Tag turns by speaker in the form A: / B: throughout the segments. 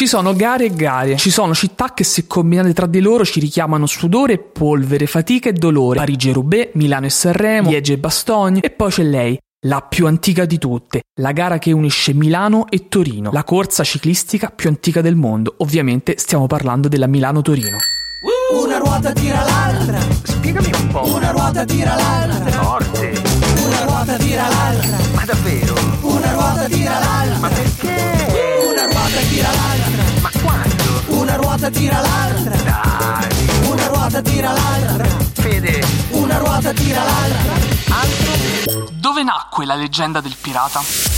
A: Ci sono gare e gare, ci sono città che se combinate tra di loro ci richiamano sudore e polvere, fatica e dolore. Parigi e Roubaix, Milano e Sanremo, Liege e Bastogne e poi c'è lei, la più antica di tutte, la gara che unisce Milano e Torino, la corsa ciclistica più antica del mondo. Ovviamente stiamo parlando della Milano-Torino.
B: Una ruota tira l'altra,
C: Spiegami un po'.
B: una ruota tira l'altra,
C: Forte.
B: Ruota tira l'altra,
C: Dai.
B: una ruota tira l'altra,
C: Fede.
B: una ruota tira l'altra.
A: Dove nacque la leggenda del pirata?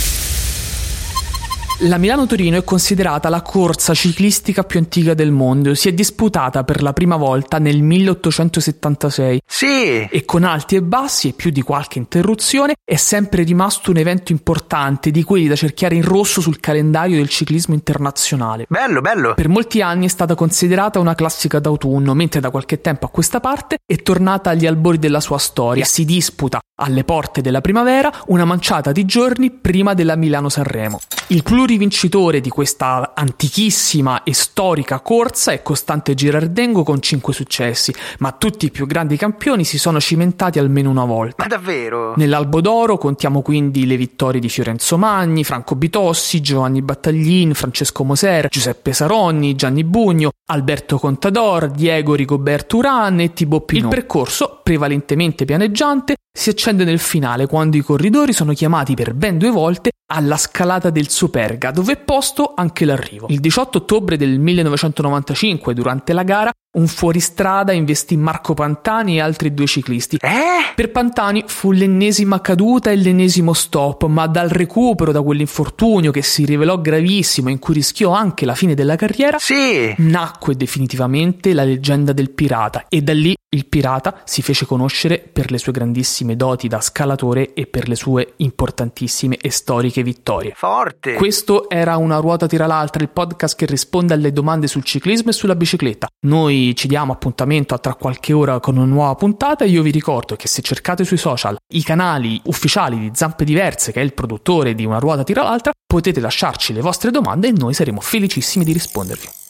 A: La Milano-Torino è considerata la corsa ciclistica più antica del mondo. Si è disputata per la prima volta nel 1876
C: Sì.
A: e con alti e bassi e più di qualche interruzione è sempre rimasto un evento importante di quelli da cerchiare in rosso sul calendario del ciclismo internazionale.
C: Bello, bello.
A: Per molti anni è stata considerata una classica d'autunno, mentre da qualche tempo a questa parte è tornata agli albori della sua storia. Si disputa alle porte della primavera una manciata di giorni prima della Milano-Sanremo. Il plurivincitore di questa antichissima e storica corsa è Costante Girardengo con 5 successi, ma tutti i più grandi campioni si sono cimentati almeno una volta.
C: Ma davvero?
A: Nell'Albo d'Oro contiamo quindi le vittorie di Fiorenzo Magni, Franco Bitossi, Giovanni Battaglin, Francesco Moser, Giuseppe Saronni, Gianni Bugno, Alberto Contador, Diego Rigoberto Uran e Thibaut Pinot. Il percorso, prevalentemente pianeggiante, si accende nel finale quando i corridori sono chiamati per ben due volte alla scalata del Superga, dove è posto anche l'arrivo. Il 18 ottobre del 1995, durante la gara, un fuoristrada investì Marco Pantani e altri due ciclisti.
C: Eh?
A: Per Pantani fu l'ennesima caduta e l'ennesimo stop, ma dal recupero da quell'infortunio che si rivelò gravissimo e in cui rischiò anche la fine della carriera,
C: Sì.
A: nacque definitivamente la leggenda del pirata e da lì il pirata si fece conoscere per le sue grandissime doti da scalatore e per le sue importantissime e storiche vittorie.
C: Forte.
A: Questo era Una ruota tira l'altra, il podcast che risponde alle domande sul ciclismo e sulla bicicletta. Noi ci diamo appuntamento a tra qualche ora con una nuova puntata io vi ricordo che se cercate sui social i canali ufficiali di Zampe Diverse, che è il produttore di Una ruota tira l'altra, potete lasciarci le vostre domande e noi saremo felicissimi di rispondervi.